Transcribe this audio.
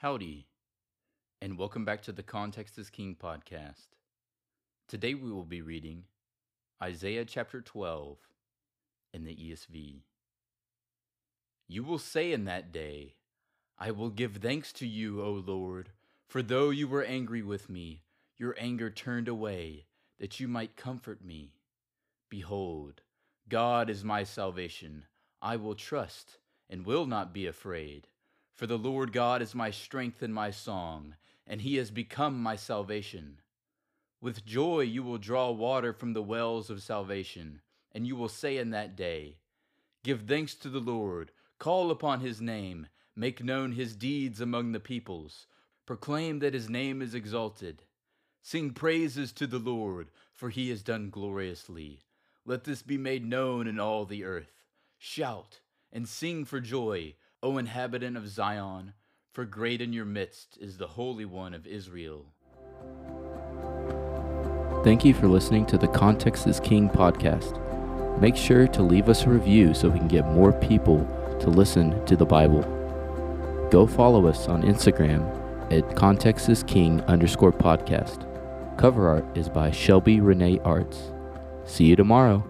Howdy, and welcome back to the Context is King podcast. Today we will be reading Isaiah chapter 12 in the ESV. You will say in that day, I will give thanks to you, O Lord, for though you were angry with me, your anger turned away, that you might comfort me. Behold, God is my salvation. I will trust and will not be afraid. For the Lord God is my strength and my song, and he has become my salvation. With joy you will draw water from the wells of salvation, and you will say in that day, Give thanks to the Lord, call upon his name, make known his deeds among the peoples, proclaim that his name is exalted. Sing praises to the Lord, for he has done gloriously. Let this be made known in all the earth. Shout and sing for joy O inhabitant of Zion, for great in your midst is the Holy One of Israel. Thank you for listening to the Context is King podcast. Make sure to leave us a review so we can get more people to listen to the Bible. Go follow us on Instagram at Context is King underscore podcast. Cover art is by Shelby Renee Arts. See you tomorrow.